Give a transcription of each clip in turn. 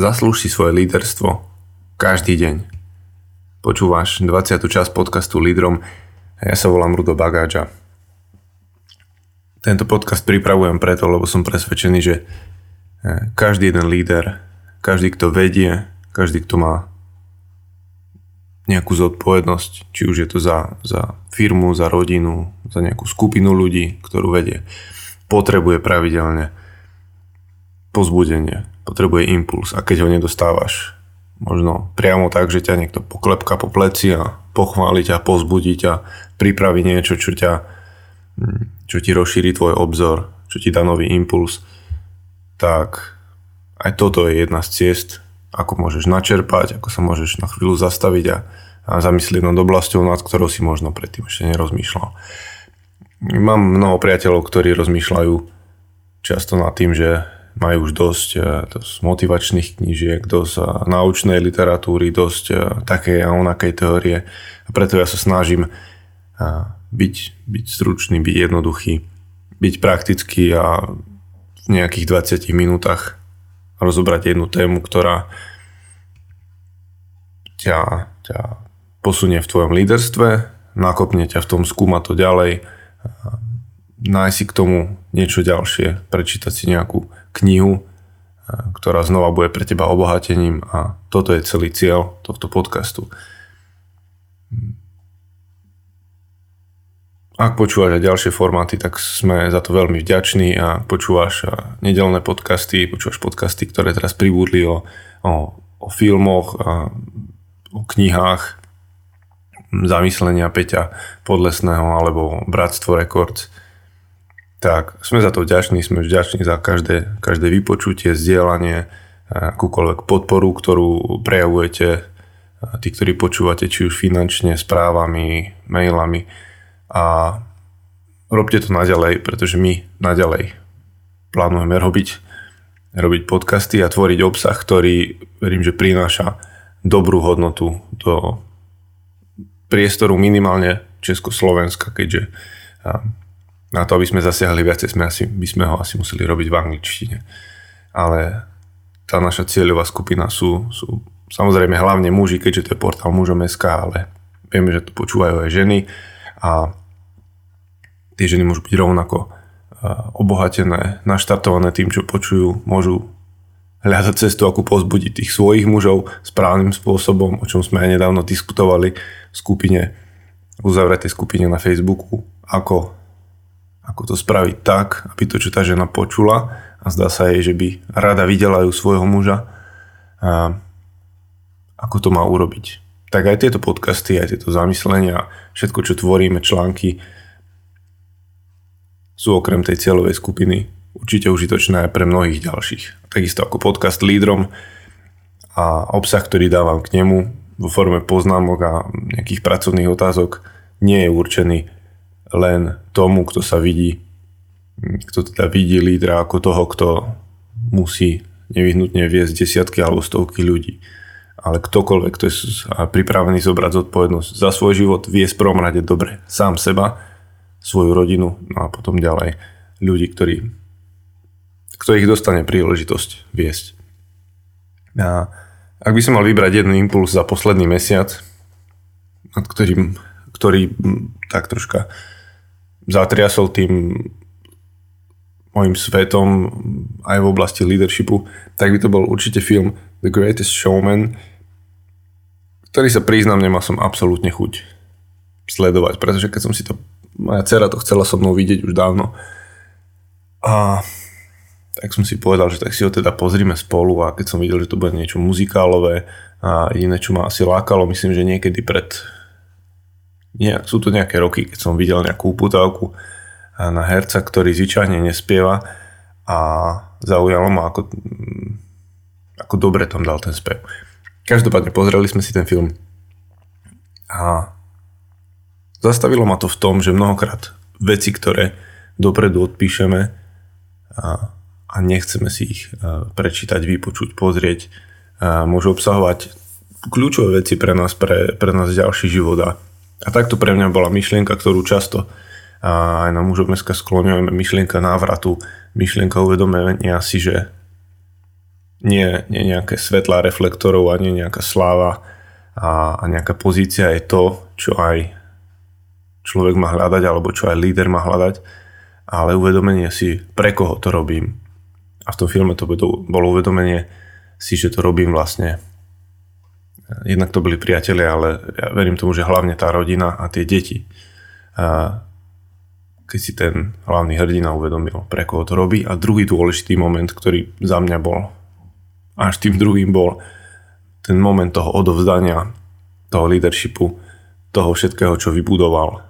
Zaslúž si svoje líderstvo každý deň. Počúvaš 20. časť podcastu Lídrom a ja sa volám Rudo Bagáča. Tento podcast pripravujem preto, lebo som presvedčený, že eh, každý jeden líder, každý, kto vedie, každý, kto má nejakú zodpovednosť, či už je to za, za firmu, za rodinu, za nejakú skupinu ľudí, ktorú vedie, potrebuje pravidelne pozbudenie, potrebuje impuls a keď ho nedostávaš možno priamo tak, že ťa niekto poklepka po pleci a pochváli ťa, pozbudí ťa, pripraví niečo, čo ťa hm, čo ti rozšíri tvoj obzor, čo ti dá nový impuls, tak aj toto je jedna z ciest, ako môžeš načerpať, ako sa môžeš na chvíľu zastaviť a, a zamyslieť nad oblasťou, nad ktorou si možno predtým ešte nerozmýšľal. Mám mnoho priateľov, ktorí rozmýšľajú často nad tým, že majú už dosť, e, dosť motivačných knížiek, dosť e, naučnej literatúry, dosť e, takej a onakej teórie. A preto ja sa snažím byť, byť stručný, byť jednoduchý, byť praktický a v nejakých 20 minútach rozobrať jednu tému, ktorá ťa, ťa posunie v tvojom líderstve, nakopne ťa v tom skúmať to ďalej, nájsť si k tomu niečo ďalšie, prečítať si nejakú knihu, ktorá znova bude pre teba obohatením a toto je celý cieľ tohto podcastu. Ak počúvaš aj ďalšie formáty, tak sme za to veľmi vďační a počúvaš nedelné podcasty, počúvaš podcasty, ktoré teraz pribudli o, o, o filmoch, a o knihách, zamyslenia Peťa Podlesného alebo Bratstvo Records tak sme za to vďační, sme vďační za každé, každé vypočutie, zdieľanie, akúkoľvek podporu, ktorú prejavujete, tí, ktorí počúvate, či už finančne, správami, mailami. A robte to naďalej, pretože my naďalej plánujeme robiť, robiť podcasty a tvoriť obsah, ktorý verím, že prináša dobrú hodnotu do priestoru minimálne Československa, keďže na to, aby sme zasiahli viacej, sme asi, by sme ho asi museli robiť v angličtine. Ale tá naša cieľová skupina sú, sú samozrejme hlavne muži, keďže to je portál mužom.sk, ale vieme, že to počúvajú aj ženy a tie ženy môžu byť rovnako obohatené, naštartované tým, čo počujú, môžu hľadať cestu, ako pozbudiť tých svojich mužov správnym spôsobom, o čom sme aj nedávno diskutovali v skupine, uzavretej skupine na Facebooku, ako ako to spraviť tak, aby to, čo tá žena počula a zdá sa jej, že by rada videla ju svojho muža, a ako to má urobiť. Tak aj tieto podcasty, aj tieto zamyslenia, všetko, čo tvoríme, články, sú okrem tej cieľovej skupiny určite užitočné aj pre mnohých ďalších. Takisto ako podcast Lídrom a obsah, ktorý dávam k nemu vo forme poznámok a nejakých pracovných otázok nie je určený len tomu, kto sa vidí, kto teda vidí lídra ako toho, kto musí nevyhnutne viesť desiatky alebo stovky ľudí. Ale ktokoľvek, kto je pripravený zobrať zodpovednosť za svoj život, vie v prvom rade dobre sám seba, svoju rodinu no a potom ďalej ľudí, ktorí, ktorých dostane príležitosť viesť. A ak by som mal vybrať jeden impuls za posledný mesiac, nad ktorým, ktorý tak troška zatriasol tým mojim svetom aj v oblasti leadershipu, tak by to bol určite film The Greatest Showman, ktorý sa priznám, nemal som absolútne chuť sledovať, pretože keď som si to, moja dcera to chcela so mnou vidieť už dávno a tak som si povedal, že tak si ho teda pozrime spolu a keď som videl, že to bude niečo muzikálové a jediné, čo ma asi lákalo, myslím, že niekedy pred nie, sú to nejaké roky, keď som videl nejakú uputávku na herca, ktorý zvyčajne nespieva a zaujalo ma, ako, ako dobre tam dal ten spev. Každopádne pozreli sme si ten film a zastavilo ma to v tom, že mnohokrát veci, ktoré dopredu odpíšeme a, a nechceme si ich prečítať, vypočuť, pozrieť, môžu obsahovať kľúčové veci pre nás, pre, pre nás ďalší život a a takto pre mňa bola myšlienka, ktorú často a aj na mužov dneska skloňujeme, myšlienka návratu, myšlienka uvedomenia si, že nie, nie nejaké svetlá reflektorov a nie nejaká sláva a, a nejaká pozícia je to, čo aj človek má hľadať alebo čo aj líder má hľadať, ale uvedomenie si, pre koho to robím. A v tom filme to bolo uvedomenie si, že to robím vlastne jednak to boli priatelia, ale ja verím tomu, že hlavne tá rodina a tie deti. A keď si ten hlavný hrdina uvedomil, pre koho to robí. A druhý dôležitý moment, ktorý za mňa bol, až tým druhým bol ten moment toho odovzdania, toho leadershipu, toho všetkého, čo vybudoval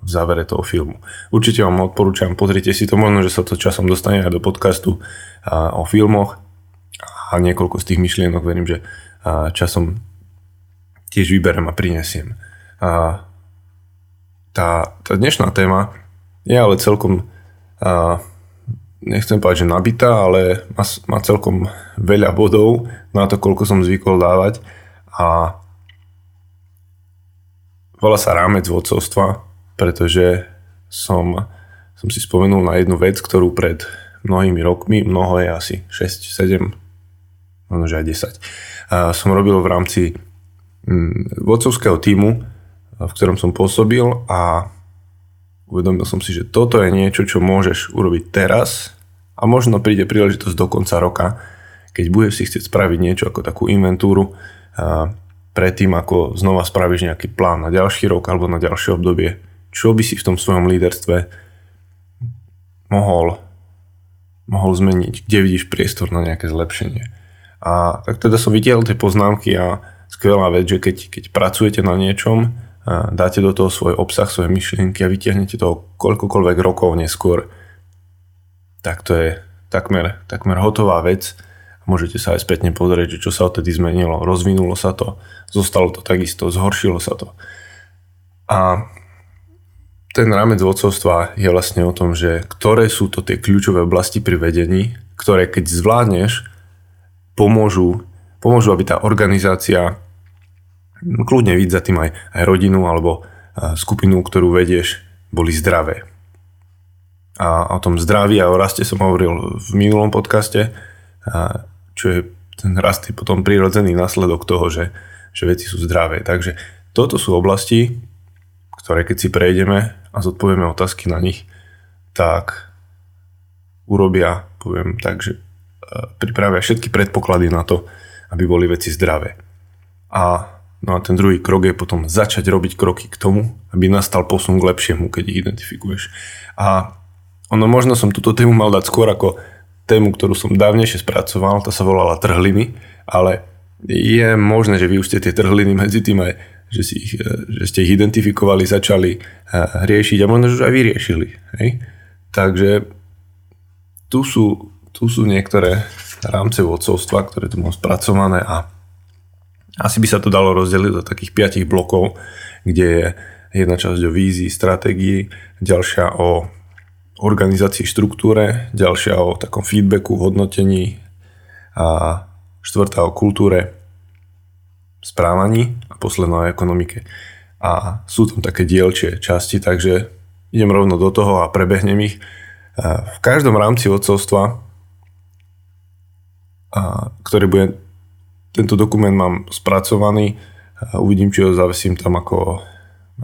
v závere toho filmu. Určite vám odporúčam, pozrite si to, možno, že sa to časom dostane aj do podcastu o filmoch a niekoľko z tých myšlienok verím, že časom tiež vyberem a prinesiem. A tá, tá dnešná téma je ale celkom, a, nechcem povedať, že nabitá, ale má, má celkom veľa bodov na to, koľko som zvykol dávať a volá sa rámec vodcovstva, pretože som, som si spomenul na jednu vec, ktorú pred mnohými rokmi, mnoho je asi 6, 7, možno že aj 10, a som robil v rámci mm, vodcovského týmu, v ktorom som pôsobil a uvedomil som si, že toto je niečo, čo môžeš urobiť teraz a možno príde príležitosť do konca roka, keď budeš si chcieť spraviť niečo ako takú inventúru predtým, ako znova spravíš nejaký plán na ďalší rok alebo na ďalšie obdobie, čo by si v tom svojom líderstve mohol, mohol zmeniť, kde vidíš priestor na nejaké zlepšenie. A tak teda som videl tie poznámky a skvelá vec, že keď, keď pracujete na niečom, a dáte do toho svoj obsah, svoje myšlienky a vytiahnete toho koľkokoľvek rokov neskôr, tak to je takmer, takmer hotová vec. Môžete sa aj spätne pozrieť, čo sa odtedy zmenilo. Rozvinulo sa to, zostalo to takisto, zhoršilo sa to. A ten rámec vodcovstva je vlastne o tom, že ktoré sú to tie kľúčové oblasti pri vedení, ktoré keď zvládneš, pomôžu, pomôžu, aby tá organizácia kľudne vidieť za tým aj, aj rodinu alebo skupinu, ktorú vedieš, boli zdravé. A o tom zdraví a o raste som hovoril v minulom podcaste, čo je ten rast je potom prirodzený následok toho, že, že veci sú zdravé. Takže toto sú oblasti, ktoré keď si prejdeme a zodpovieme otázky na nich, tak urobia, poviem tak, že e, pripravia všetky predpoklady na to, aby boli veci zdravé. A, no a ten druhý krok je potom začať robiť kroky k tomu, aby nastal posun k lepšiemu, keď ich identifikuješ. A ono možno som túto tému mal dať skôr ako tému, ktorú som dávnejšie spracoval, tá sa volala trhliny, ale je možné, že vy už ste tie trhliny medzi tým aj že, si ich, e, že ste ich identifikovali, začali e, riešiť a možno, že už aj vyriešili. Hej? Takže tu sú, tu sú niektoré rámce vodcovstva, ktoré tu mám spracované a asi by sa to dalo rozdeliť do takých piatich blokov, kde je jedna časť o vízii, stratégii, ďalšia o organizácii, štruktúre, ďalšia o takom feedbacku, hodnotení a štvrtá o kultúre, správaní a posledná o ekonomike. A sú tam také dielčie časti, takže idem rovno do toho a prebehnem ich. V každom rámci odcovstva, ktorý bude, tento dokument mám spracovaný, uvidím, či ho zavesím tam ako,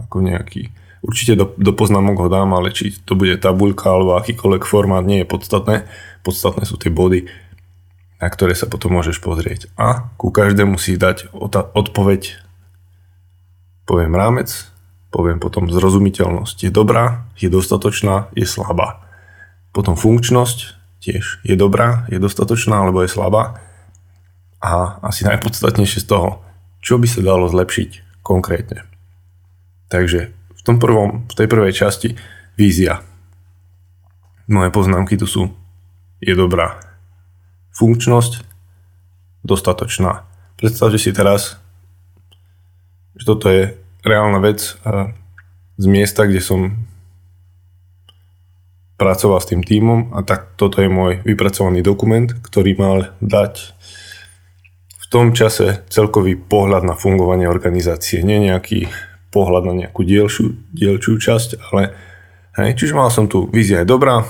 ako nejaký, určite do, do poznámok ho dám, ale či to bude tabuľka alebo akýkoľvek formát, nie je podstatné. Podstatné sú tie body, na ktoré sa potom môžeš pozrieť. A ku každému si dať odpoveď, poviem rámec, poviem potom zrozumiteľnosť. Je dobrá, je dostatočná, je slabá. Potom funkčnosť tiež je dobrá, je dostatočná alebo je slabá. A asi najpodstatnejšie z toho, čo by sa dalo zlepšiť konkrétne. Takže v, tom prvom, v tej prvej časti vízia. Moje poznámky tu sú je dobrá, funkčnosť dostatočná. Predstavte si teraz, že toto je reálna vec z miesta, kde som pracoval s tým týmom a tak toto je môj vypracovaný dokument, ktorý mal dať v tom čase celkový pohľad na fungovanie organizácie. Nie nejaký pohľad na nejakú dielšiu, dielčiu časť, ale hej, čiže mal som tu vízia je dobrá,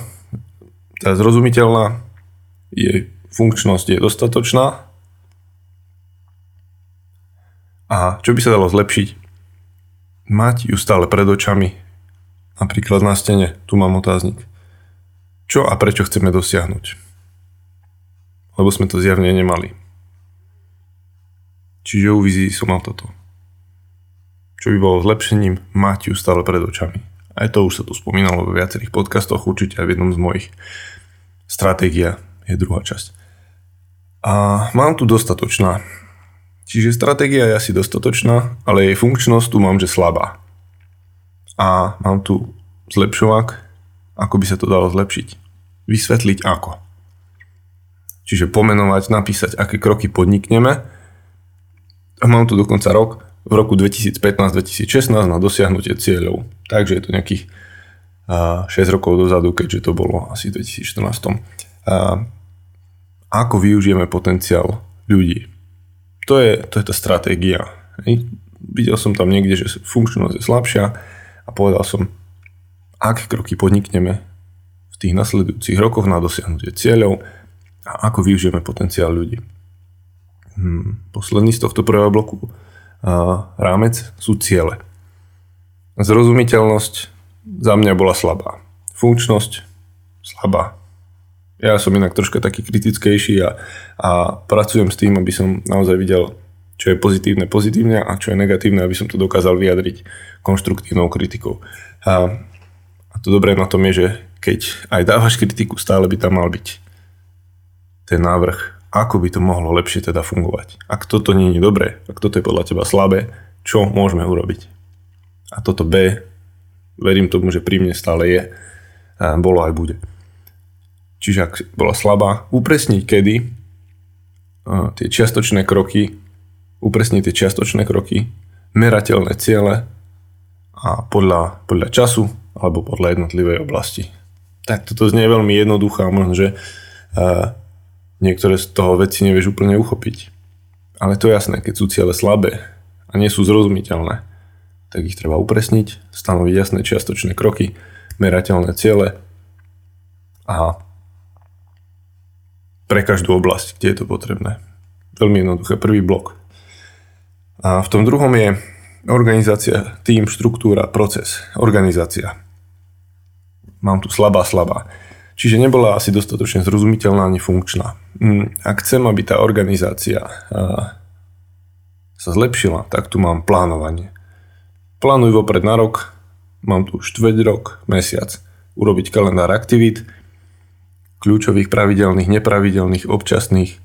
tá zrozumiteľná, je funkčnosť je dostatočná. A čo by sa dalo zlepšiť? Mať ju stále pred očami. Napríklad na stene, tu mám otáznik. Čo a prečo chceme dosiahnuť? Lebo sme to zjavne nemali. Čiže u vizí som mal toto. Čo by bolo zlepšením, mať ju stále pred očami. Aj to už sa tu spomínalo vo viacerých podcastoch, určite aj v jednom z mojich. Stratégia je druhá časť. A mám tu dostatočná. Čiže stratégia je asi dostatočná, ale jej funkčnosť tu mám, že slabá. A mám tu zlepšovák, ako by sa to dalo zlepšiť. Vysvetliť ako. Čiže pomenovať, napísať, aké kroky podnikneme. A mám tu dokonca rok, v roku 2015-2016 na dosiahnutie cieľov. Takže je to nejakých 6 rokov dozadu, keďže to bolo asi v 2014. Ako využijeme potenciál ľudí? To je, to je tá stratégia. Videl som tam niekde, že funkčnosť je slabšia a povedal som, aké kroky podnikneme v tých nasledujúcich rokoch na dosiahnutie cieľov a ako využijeme potenciál ľudí. Hmm, posledný z tohto prvého bloku a, rámec sú ciele. Zrozumiteľnosť za mňa bola slabá. Funkčnosť slabá. Ja som inak troška taký kritickejší a, a pracujem s tým, aby som naozaj videl, čo je pozitívne pozitívne a čo je negatívne, aby som to dokázal vyjadriť konštruktívnou kritikou. A, a to dobré na tom je, že keď aj dávaš kritiku, stále by tam mal byť ten návrh, ako by to mohlo lepšie teda fungovať. Ak toto nie je dobré, ak toto je podľa teba slabé, čo môžeme urobiť? A toto B, verím tomu, že pri mne stále je, bolo aj bude. Čiže ak bola slabá, upresniť kedy tie čiastočné kroky, upresniť tie čiastočné kroky, merateľné ciele a podľa, podľa času alebo podľa jednotlivej oblasti. Tak toto znie veľmi jednoduché a možno, že niektoré z toho veci nevieš úplne uchopiť. Ale to je jasné, keď sú ciele slabé a nie sú zrozumiteľné, tak ich treba upresniť, stanoviť jasné čiastočné kroky, merateľné ciele a pre každú oblasť, kde je to potrebné. Veľmi jednoduché. Prvý blok. A v tom druhom je organizácia, tým, štruktúra, proces. Organizácia. Mám tu slabá, slabá. Čiže nebola asi dostatočne zrozumiteľná ani funkčná. Mm, ak chcem, aby tá organizácia sa zlepšila, tak tu mám plánovanie. Plánuj vopred na rok, mám tu štveť rok, mesiac, urobiť kalendár aktivít, kľúčových, pravidelných, nepravidelných, občasných,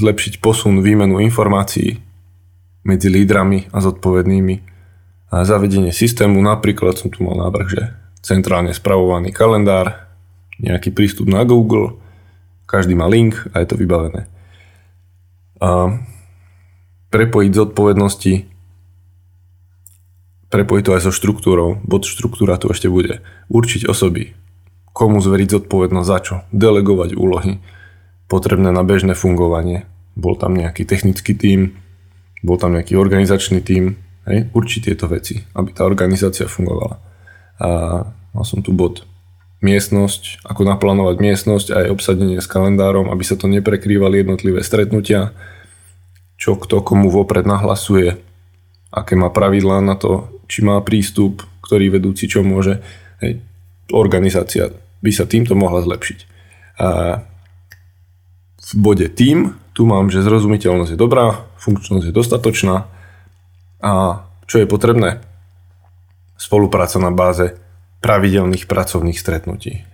zlepšiť posun, výmenu informácií medzi lídrami a zodpovednými, a zavedenie systému, napríklad som tu mal návrh, že centrálne spravovaný kalendár, nejaký prístup na Google, každý má link a je to vybavené. A prepojiť zodpovednosti, prepojiť to aj so štruktúrou, bod štruktúra tu ešte bude. Určiť osoby, komu zveriť zodpovednosť za čo, delegovať úlohy potrebné na bežné fungovanie. Bol tam nejaký technický tím, bol tam nejaký organizačný tím, hej, určiť tieto veci, aby tá organizácia fungovala a mal som tu bod miestnosť, ako naplánovať miestnosť a aj obsadenie s kalendárom, aby sa to neprekrývali jednotlivé stretnutia, čo kto komu vopred nahlasuje, aké má pravidlá na to, či má prístup, ktorý vedúci čo môže. Hej, organizácia by sa týmto mohla zlepšiť. A v bode tým, tu mám, že zrozumiteľnosť je dobrá, funkčnosť je dostatočná a čo je potrebné? Spolupráca na báze pravidelných pracovných stretnutí.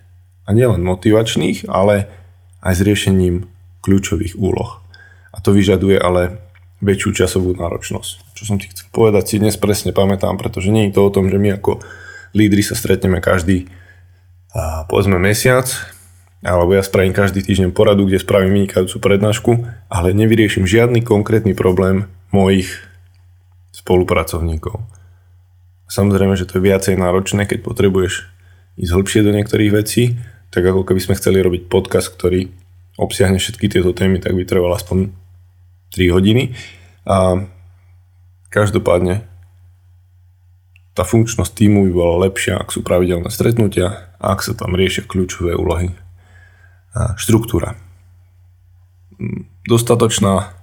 A nielen motivačných, ale aj s riešením kľúčových úloh. A to vyžaduje ale väčšiu časovú náročnosť. Čo som ti chcel povedať, si dnes presne pamätám, pretože nie je to o tom, že my ako lídry sa stretneme každý a povedzme mesiac, alebo ja spravím každý týždeň poradu, kde spravím vynikajúcu prednášku, ale nevyrieším žiadny konkrétny problém mojich spolupracovníkov. Samozrejme, že to je viacej náročné, keď potrebuješ ísť hĺbšie do niektorých vecí, tak ako keby sme chceli robiť podcast, ktorý obsiahne všetky tieto témy, tak by trval aspoň 3 hodiny. A každopádne tá funkčnosť týmu by bola lepšia, ak sú pravidelné stretnutia a ak sa tam riešia kľúčové úlohy. A štruktúra. dostatočná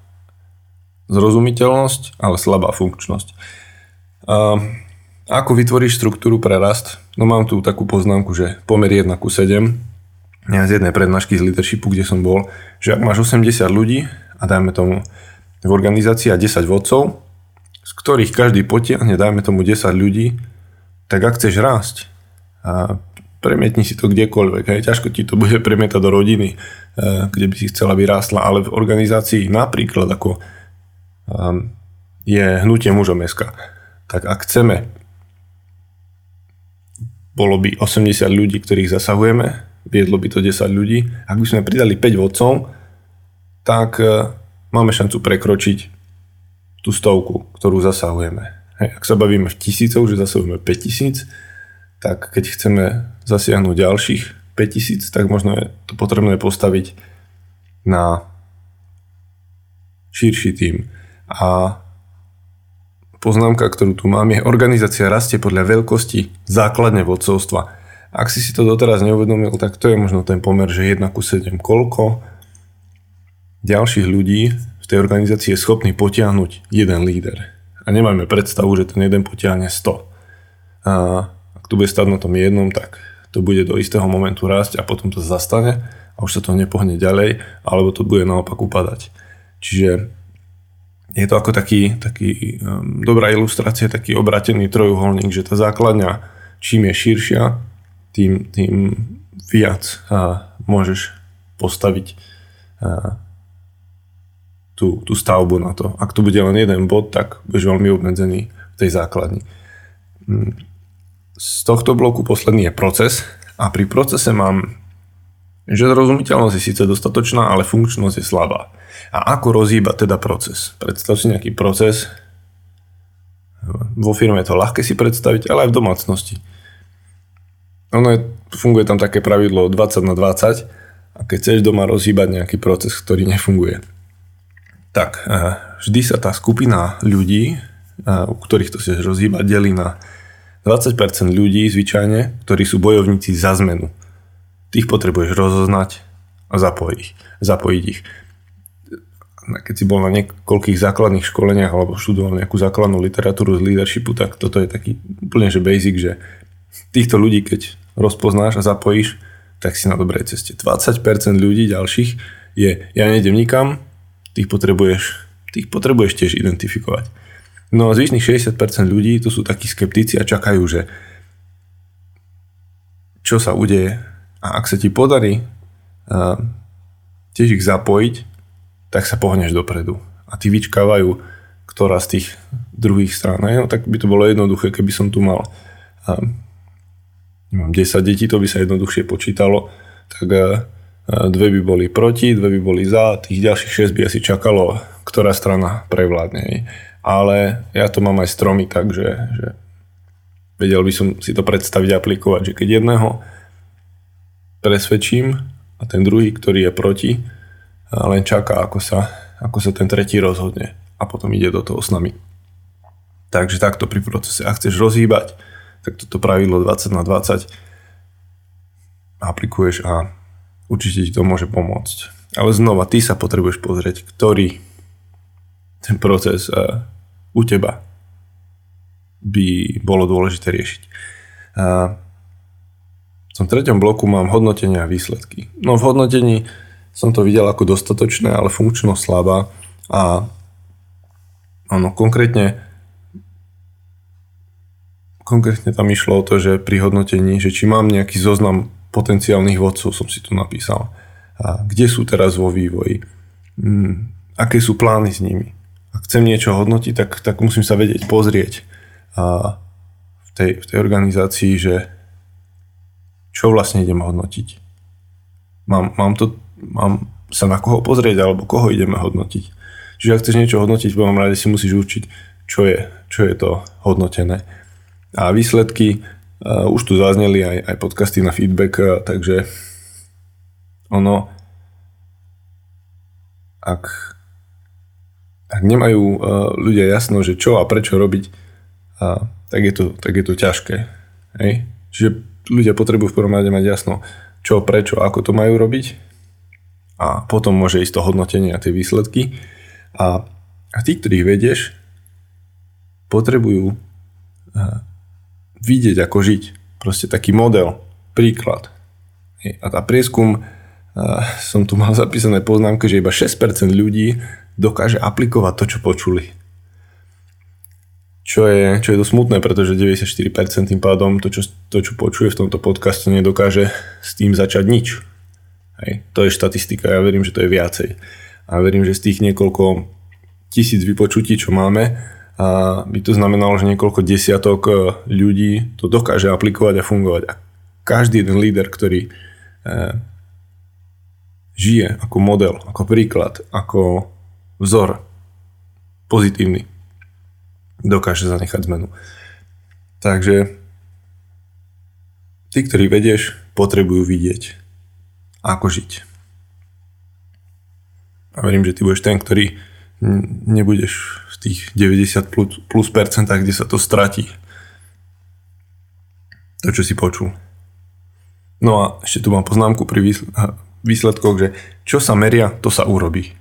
zrozumiteľnosť, ale slabá funkčnosť. A ako vytvoríš struktúru pre rast? No mám tu takú poznámku, že pomer 1 ku 7 ja z jednej prednášky z leadershipu, kde som bol, že ak máš 80 ľudí a dajme tomu v organizácii a 10 vodcov, z ktorých každý potiahne, dajme tomu 10 ľudí, tak ak chceš rásť, a premietni si to kdekoľvek. Hej. Ťažko ti to bude premietať do rodiny, eh, kde by si chcela, aby rástla, ale v organizácii napríklad ako je hnutie mužom tak ak chceme, bolo by 80 ľudí, ktorých zasahujeme, viedlo by to 10 ľudí, ak by sme pridali 5 vodcov, tak eh, máme šancu prekročiť tú stovku, ktorú zasahujeme. Hej, ak sa bavíme v tisícoch, že zasahujeme 5000, tak keď chceme zasiahnuť ďalších 5000, tak možno je to potrebné postaviť na širší tým. A poznámka, ktorú tu mám, je organizácia rastie podľa veľkosti základne vodcovstva. Ak si si to doteraz neuvedomil, tak to je možno ten pomer, že 1 ku 7. Koľko ďalších ľudí v tej organizácii je schopný potiahnuť jeden líder. A nemáme predstavu, že ten jeden potiahne 100. A ak tu bude stať na tom jednom, tak to bude do istého momentu rásť a potom to zastane a už sa to nepohne ďalej, alebo to bude naopak upadať. Čiže je to ako taký, taký um, dobrá ilustrácia, taký obratený trojuholník, že tá základňa čím je širšia, tým, tým viac a môžeš postaviť a, tú, tú stavbu na to. Ak tu bude len jeden bod, tak budeš veľmi obmedzený v tej základni. Mm, z tohto bloku posledný je proces a pri procese mám, že zrozumiteľnosť je síce dostatočná, ale funkčnosť je slabá. A ako rozhýbať teda proces? Predstav si nejaký proces, vo firme je to ľahké si predstaviť, ale aj v domácnosti. Ono je, funguje tam také pravidlo 20 na 20 a keď chceš doma rozhýbať nejaký proces, ktorý nefunguje, tak eh, vždy sa tá skupina ľudí, eh, u ktorých to chceš rozhýbať, delí na 20% ľudí zvyčajne, ktorí sú bojovníci za zmenu. Tých potrebuješ rozoznať a zapojiť. Zapojiť ich. Keď si bol na niekoľkých základných školeniach alebo študoval nejakú základnú literatúru z leadershipu, tak toto je taký úplne že basic, že týchto ľudí, keď rozpoznáš a zapojíš, tak si na dobrej ceste. 20% ľudí ďalších je, ja nejdem nikam, tých potrebuješ, tých potrebuješ tiež identifikovať. No a zvyšných 60% ľudí to sú takí skeptici a čakajú, že čo sa udeje a ak sa ti podarí uh, tiež ich zapojiť, tak sa pohneš dopredu. A tí vyčkávajú, ktorá z tých druhých strán. No, tak by to bolo jednoduché, keby som tu mal uh, neviem, 10 detí, to by sa jednoduchšie počítalo, tak uh, dve by boli proti, dve by boli za, tých ďalších 6 by asi čakalo, ktorá strana prevládne ale ja to mám aj stromy, takže že vedel by som si to predstaviť a aplikovať, že keď jedného presvedčím a ten druhý, ktorý je proti, len čaká, ako sa, ako sa ten tretí rozhodne a potom ide do toho s nami. Takže takto pri procese. Ak chceš rozhýbať, tak toto pravidlo 20 na 20 aplikuješ a určite ti to môže pomôcť. Ale znova, ty sa potrebuješ pozrieť, ktorý ten proces u teba by bolo dôležité riešiť. A v tom treťom bloku mám hodnotenia a výsledky. No v hodnotení som to videl ako dostatočné, ale funkčnosť slabá a ono konkrétne konkrétne tam išlo o to, že pri hodnotení, že či mám nejaký zoznam potenciálnych vodcov, som si tu napísal. A kde sú teraz vo vývoji? Hmm, aké sú plány s nimi? ak chcem niečo hodnotiť, tak, tak musím sa vedieť pozrieť a v, tej, v tej organizácii, že čo vlastne idem hodnotiť. Mám, mám, to, mám sa na koho pozrieť, alebo koho ideme hodnotiť. Čiže ak chceš niečo hodnotiť, v prvom rade si musíš určiť, čo je, čo je to hodnotené. A výsledky, uh, už tu zazneli aj, aj podcasty na feedback, uh, takže ono, ak ak nemajú uh, ľudia jasno, že čo a prečo robiť, uh, tak, je to, tak je to ťažké. Hej? Čiže ľudia potrebujú v prvom rade mať jasno, čo, prečo, ako to majú robiť a potom môže ísť to hodnotenie a tie výsledky. A, a tí, ktorých vedieš, potrebujú uh, vidieť, ako žiť. Proste taký model, príklad. A tá prieskum, uh, som tu mal zapísané poznámky, že iba 6% ľudí dokáže aplikovať to, čo počuli. Čo je, čo je to smutné, pretože 94% tým pádom to čo, to, čo počuje v tomto podcaste, nedokáže s tým začať nič. Hej. To je štatistika, ja verím, že to je viacej. A verím, že z tých niekoľko tisíc vypočutí, čo máme, a by to znamenalo, že niekoľko desiatok e, ľudí to dokáže aplikovať a fungovať. A každý jeden líder, ktorý e, žije ako model, ako príklad, ako vzor pozitívny, dokáže zanechať zmenu. Takže tí, ktorí vedieš, potrebujú vidieť, ako žiť. A verím, že ty budeš ten, ktorý nebudeš v tých 90 plus, plus percentách, kde sa to stratí. To, čo si počul. No a ešte tu mám poznámku pri výsledkoch, že čo sa meria, to sa urobí.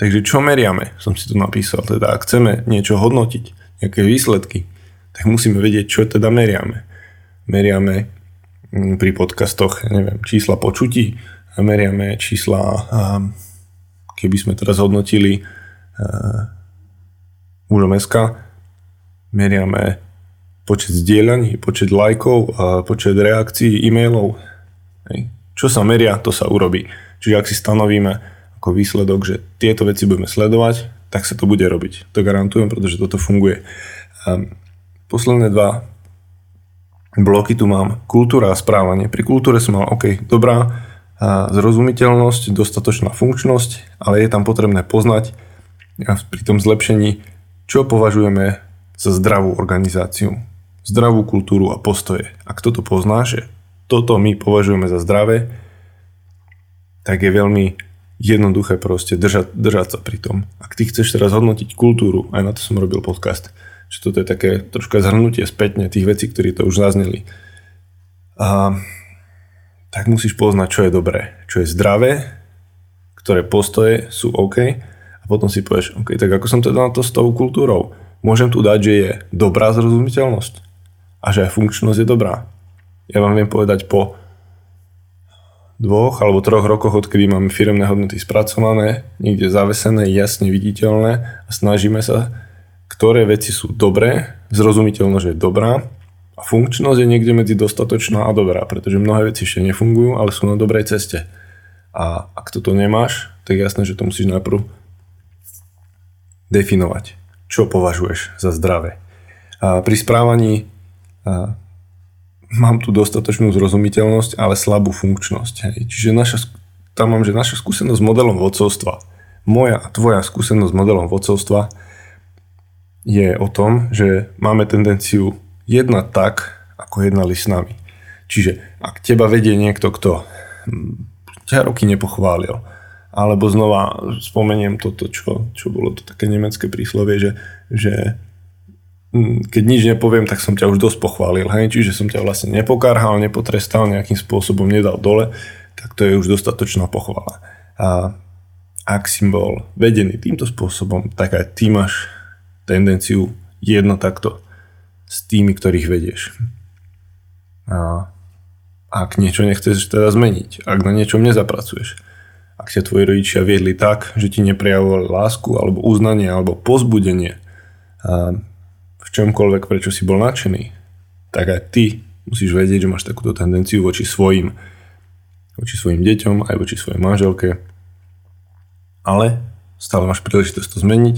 Takže čo meriame, som si tu napísal. Teda ak chceme niečo hodnotiť, nejaké výsledky, tak musíme vedieť, čo teda meriame. Meriame pri podcastoch, neviem, čísla počutí, meriame čísla, keby sme teraz hodnotili mužom SK, meriame počet zdieľaní, počet lajkov, počet reakcií, e-mailov. Čo sa meria, to sa urobí. Čiže ak si stanovíme ako výsledok, že tieto veci budeme sledovať, tak sa to bude robiť. To garantujem, pretože toto funguje. Posledné dva bloky tu mám. Kultúra a správanie. Pri kultúre som mal, OK, dobrá zrozumiteľnosť, dostatočná funkčnosť, ale je tam potrebné poznať pri tom zlepšení, čo považujeme za zdravú organizáciu, zdravú kultúru a postoje. Ak toto pozná, že toto my považujeme za zdravé, tak je veľmi jednoduché proste držať, držať sa pri tom. Ak ty chceš teraz hodnotiť kultúru, aj na to som robil podcast, že toto je také troška zhrnutie spätne tých vecí, ktorí to už zazneli. A, tak musíš poznať, čo je dobré, čo je zdravé, ktoré postoje sú OK a potom si povieš, OK, tak ako som teda na to s tou kultúrou? Môžem tu dať, že je dobrá zrozumiteľnosť a že aj funkčnosť je dobrá. Ja vám viem povedať po dvoch alebo troch rokoch, odkedy máme firemné hodnoty spracované, niekde zavesené, jasne viditeľné a snažíme sa, ktoré veci sú dobré, zrozumiteľno, že je dobrá a funkčnosť je niekde medzi dostatočná a dobrá, pretože mnohé veci ešte nefungujú, ale sú na dobrej ceste. A ak toto nemáš, tak jasné, že to musíš najprv definovať, čo považuješ za zdravé. A pri správaní mám tu dostatočnú zrozumiteľnosť, ale slabú funkčnosť. Hej. Čiže naša, tam mám, že naša skúsenosť s modelom vodcovstva, moja a tvoja skúsenosť s modelom vodcovstva je o tom, že máme tendenciu jednať tak, ako jednali s nami. Čiže ak teba vedie niekto, kto hm, ťa roky nepochválil, alebo znova spomeniem toto, čo, čo bolo to také nemecké príslovie, že, že Mm, keď nič nepoviem, tak som ťa už dosť pochválil, hej? čiže som ťa vlastne nepokárhal, nepotrestal, nejakým spôsobom nedal dole, tak to je už dostatočná pochvala. A ak si bol vedený týmto spôsobom, tak aj ty máš tendenciu jedno takto s tými, ktorých vedieš. A ak niečo nechceš teda zmeniť, ak na niečom nezapracuješ, ak sa tvoji rodičia viedli tak, že ti neprejavovali lásku alebo uznanie alebo pozbudenie, a v čomkoľvek, prečo si bol nadšený, tak aj ty musíš vedieť, že máš takúto tendenciu voči svojim, voči svojim deťom, aj voči svojej manželke. Ale stále máš príležitosť to zmeniť,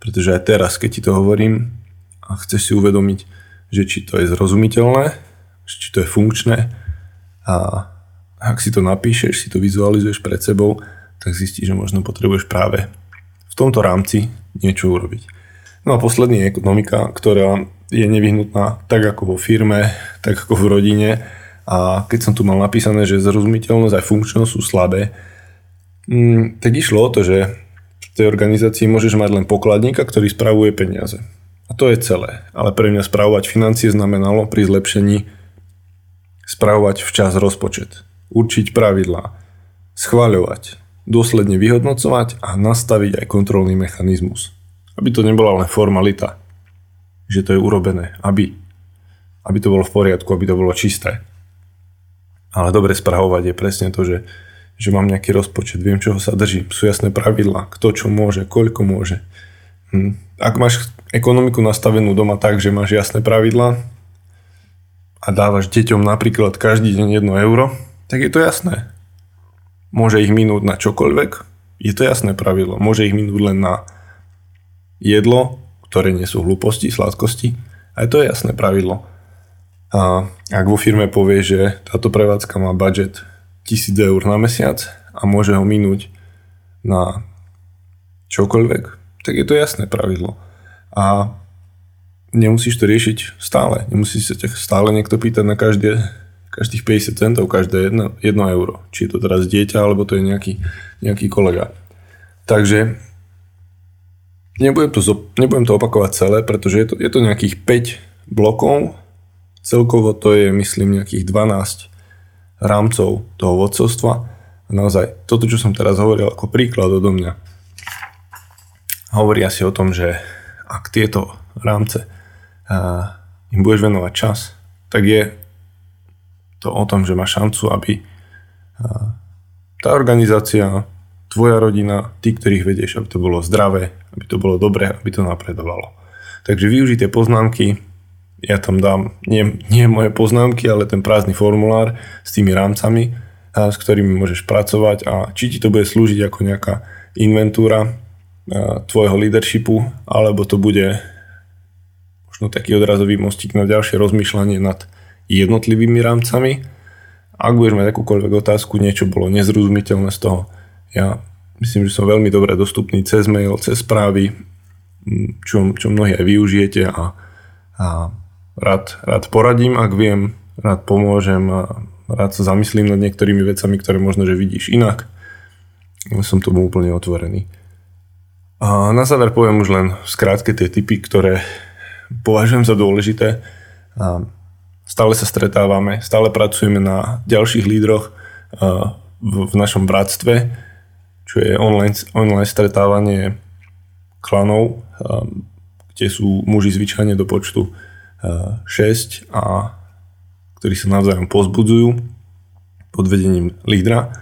pretože aj teraz, keď ti to hovorím a chceš si uvedomiť, že či to je zrozumiteľné, či to je funkčné a ak si to napíšeš, si to vizualizuješ pred sebou, tak zistíš, že možno potrebuješ práve v tomto rámci niečo urobiť. No a posledný je ekonomika, ktorá je nevyhnutná tak ako vo firme, tak ako v rodine. A keď som tu mal napísané, že zrozumiteľnosť a funkčnosť sú slabé, mm, tak išlo o to, že v tej organizácii môžeš mať len pokladníka, ktorý spravuje peniaze. A to je celé. Ale pre mňa spravovať financie znamenalo pri zlepšení spravovať včas rozpočet, určiť pravidlá, schváľovať, dôsledne vyhodnocovať a nastaviť aj kontrolný mechanizmus. Aby to nebola len formalita, že to je urobené, aby, aby to bolo v poriadku, aby to bolo čisté. Ale dobre spravovať je presne to, že, že mám nejaký rozpočet, viem, čoho sa držím, sú jasné pravidlá, kto čo môže, koľko môže. Hm. Ak máš ekonomiku nastavenú doma tak, že máš jasné pravidlá a dávaš deťom napríklad každý deň 1 euro, tak je to jasné. Môže ich minúť na čokoľvek, je to jasné pravidlo. Môže ich minúť len na jedlo, ktoré nie sú hlúposti, sladkosti, aj to je jasné pravidlo. A ak vo firme povie, že táto prevádzka má budget 1000 eur na mesiac a môže ho minúť na čokoľvek, tak je to jasné pravidlo. A nemusíš to riešiť stále. Nemusíš sa ťa stále niekto pýtať na každé každých 50 centov, každé 1, 1 euro. Či je to teraz dieťa, alebo to je nejaký, nejaký kolega. Takže nebudem to, nebudem to opakovať celé, pretože je to, je to nejakých 5 blokov. Celkovo to je, myslím, nejakých 12 rámcov toho vodcovstva. A naozaj, toto, čo som teraz hovoril ako príklad odo mňa, hovorí asi o tom, že ak tieto rámce uh, im budeš venovať čas, tak je to o tom, že má šancu, aby tá organizácia, tvoja rodina, tí, ktorých vedieš, aby to bolo zdravé, aby to bolo dobré, aby to napredovalo. Takže využij tie poznámky, ja tam dám nie, nie moje poznámky, ale ten prázdny formulár s tými rámcami, s ktorými môžeš pracovať a či ti to bude slúžiť ako nejaká inventúra tvojho leadershipu, alebo to bude možno taký odrazový mostík na ďalšie rozmýšľanie nad jednotlivými rámcami. Ak budeš mať akúkoľvek otázku, niečo bolo nezrozumiteľné z toho, ja myslím, že som veľmi dobre dostupný cez mail, cez správy, čo, čo mnohí aj využijete a, a rád, rád poradím, ak viem, rád pomôžem a rád sa zamyslím nad niektorými vecami, ktoré možno, že vidíš inak. Som tomu úplne otvorený. A na záver poviem už len skrátke tie typy, ktoré považujem za dôležité. A Stále sa stretávame, stále pracujeme na ďalších lídroch v našom bratstve, čo je online, online stretávanie klanov, kde sú muži zvyčajne do počtu 6 a ktorí sa navzájom pozbudzujú pod vedením lídra.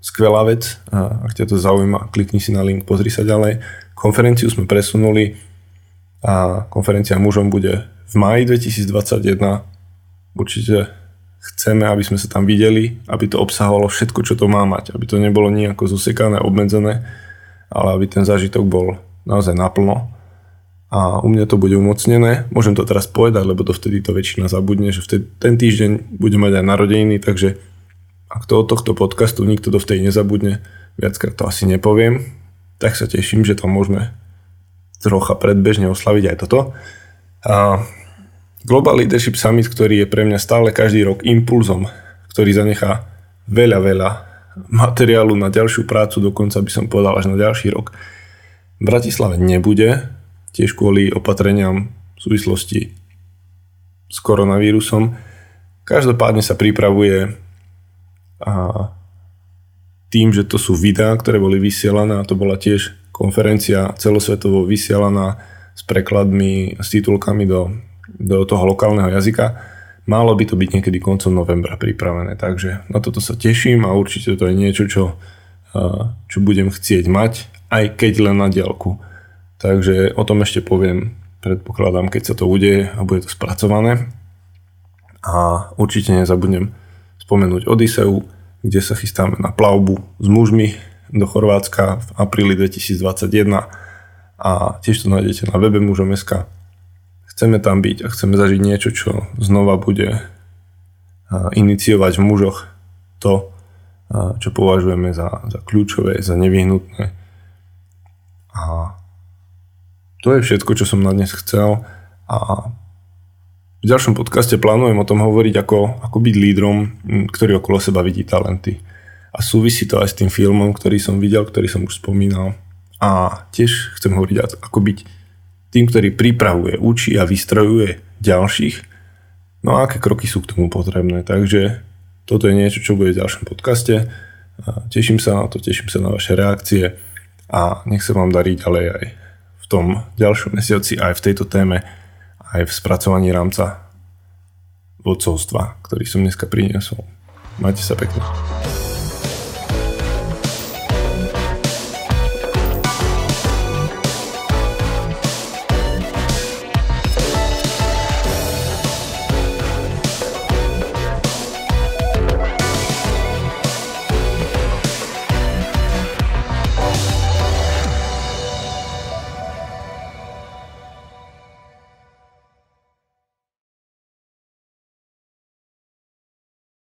Skvelá vec, ak ťa to zaujíma, klikni si na link, pozri sa ďalej. Konferenciu sme presunuli a konferencia mužom bude v máji 2021 určite chceme, aby sme sa tam videli, aby to obsahovalo všetko, čo to má mať, aby to nebolo nejako zosekané, obmedzené, ale aby ten zážitok bol naozaj naplno. A u mňa to bude umocnené. Môžem to teraz povedať, lebo to vtedy to väčšina zabudne, že vtedy, ten týždeň bude mať aj narodeniny, takže ak to od tohto podcastu nikto do vtedy nezabudne, viackrát to asi nepoviem, tak sa teším, že to môžeme trocha predbežne oslaviť aj toto. A Global Leadership Summit, ktorý je pre mňa stále každý rok impulzom, ktorý zanechá veľa, veľa materiálu na ďalšiu prácu, dokonca by som povedal až na ďalší rok. V Bratislave nebude, tiež kvôli opatreniam v súvislosti s koronavírusom. Každopádne sa pripravuje a tým, že to sú videá, ktoré boli vysielané a to bola tiež konferencia celosvetovo vysielaná s prekladmi, s titulkami do do toho lokálneho jazyka. Malo by to byť niekedy koncom novembra pripravené, takže na toto sa teším a určite to je niečo, čo, čo budem chcieť mať, aj keď len na diálku. Takže o tom ešte poviem, predpokladám, keď sa to udeje a bude to spracované. A určite nezabudnem spomenúť Odiseu, kde sa chystáme na plavbu s mužmi do Chorvátska v apríli 2021 a tiež to nájdete na webe mužom.sk chceme tam byť a chceme zažiť niečo, čo znova bude iniciovať v mužoch to, čo považujeme za, za kľúčové, za nevyhnutné. A to je všetko, čo som na dnes chcel a v ďalšom podcaste plánujem o tom hovoriť, ako, ako byť lídrom, ktorý okolo seba vidí talenty. A súvisí to aj s tým filmom, ktorý som videl, ktorý som už spomínal. A tiež chcem hovoriť, ako byť tým, ktorý pripravuje, učí a vystrojuje ďalších, no a aké kroky sú k tomu potrebné. Takže toto je niečo, čo bude v ďalšom podcaste. Teším sa na to, teším sa na vaše reakcie a nech sa vám darí ďalej aj tom ďalšom mesiaci, aj v tejto téme, aj v spracovaní rámca vodcovstva, ktorý som dneska priniesol. Majte sa pekne.